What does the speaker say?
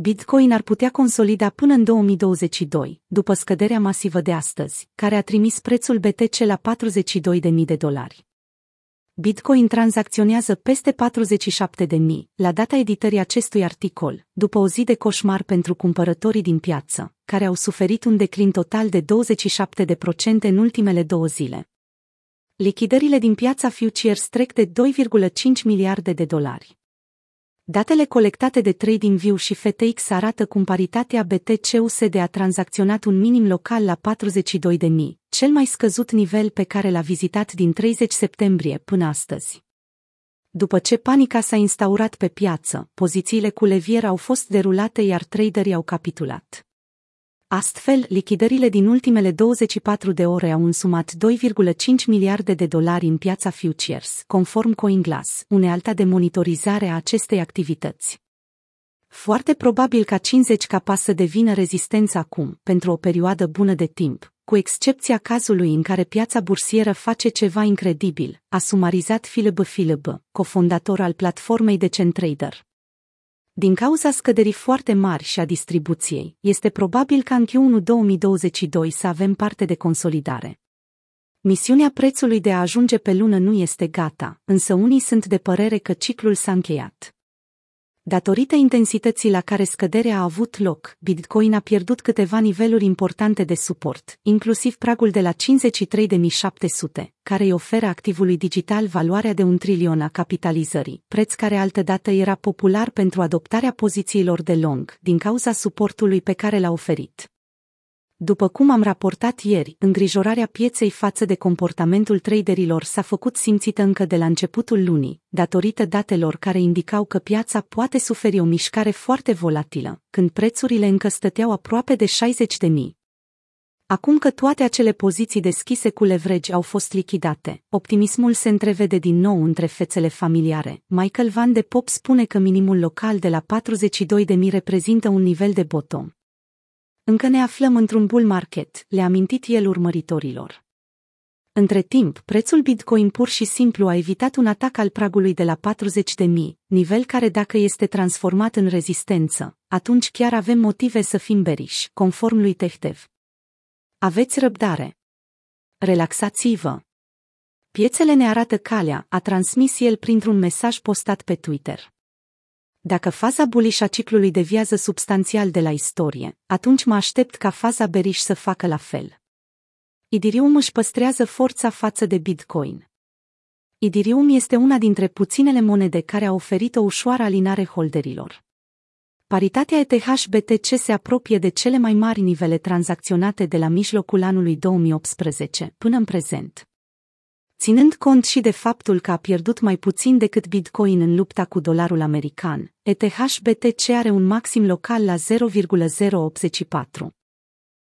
Bitcoin ar putea consolida până în 2022, după scăderea masivă de astăzi, care a trimis prețul BTC la 42.000 de dolari. Bitcoin tranzacționează peste 47.000 la data editării acestui articol, după o zi de coșmar pentru cumpărătorii din piață, care au suferit un declin total de 27% în ultimele două zile. Lichidările din piața futures trec de 2,5 miliarde de dolari. Datele colectate de TradingView și FTX arată cum paritatea BTC-USD a tranzacționat un minim local la 42.000, cel mai scăzut nivel pe care l-a vizitat din 30 septembrie până astăzi. După ce panica s-a instaurat pe piață, pozițiile cu levier au fost derulate iar traderii au capitulat. Astfel, lichidările din ultimele 24 de ore au însumat 2,5 miliarde de dolari în piața futures, conform CoinGlass, unealta de monitorizare a acestei activități. Foarte probabil ca 50 capa să devină rezistență acum, pentru o perioadă bună de timp, cu excepția cazului în care piața bursieră face ceva incredibil, a sumarizat Philip Philip, cofondator al platformei de Centrader. Din cauza scăderii foarte mari și a distribuției, este probabil ca în Q1 2022 să avem parte de consolidare. Misiunea prețului de a ajunge pe lună nu este gata, însă unii sunt de părere că ciclul s-a încheiat. Datorită intensității la care scăderea a avut loc, Bitcoin a pierdut câteva niveluri importante de suport, inclusiv pragul de la 53.700, care îi oferă activului digital valoarea de un trilion a capitalizării, preț care altădată era popular pentru adoptarea pozițiilor de long, din cauza suportului pe care l-a oferit. După cum am raportat ieri, îngrijorarea pieței față de comportamentul traderilor s-a făcut simțită încă de la începutul lunii, datorită datelor care indicau că piața poate suferi o mișcare foarte volatilă, când prețurile încă stăteau aproape de 60 de mii. Acum că toate acele poziții deschise cu leverage au fost lichidate, optimismul se întrevede din nou între fețele familiare. Michael Van de Pop spune că minimul local de la 42.000 reprezintă un nivel de bottom. Încă ne aflăm într-un bull market, le-a amintit el urmăritorilor. Între timp, prețul Bitcoin pur și simplu a evitat un atac al pragului de la 40 de mii, nivel care dacă este transformat în rezistență, atunci chiar avem motive să fim beriși, conform lui Tehtev. Aveți răbdare. Relaxați-vă. Piețele ne arată calea, a transmis el printr-un mesaj postat pe Twitter. Dacă faza bullish a ciclului deviază substanțial de la istorie, atunci mă aștept ca faza bearish să facă la fel. Idirium își păstrează forța față de Bitcoin. Idirium este una dintre puținele monede care a oferit o ușoară alinare holderilor. Paritatea ETH-BTC se apropie de cele mai mari nivele tranzacționate de la mijlocul anului 2018 până în prezent. Ținând cont și de faptul că a pierdut mai puțin decât Bitcoin în lupta cu dolarul american, ETH-BTC are un maxim local la 0,084.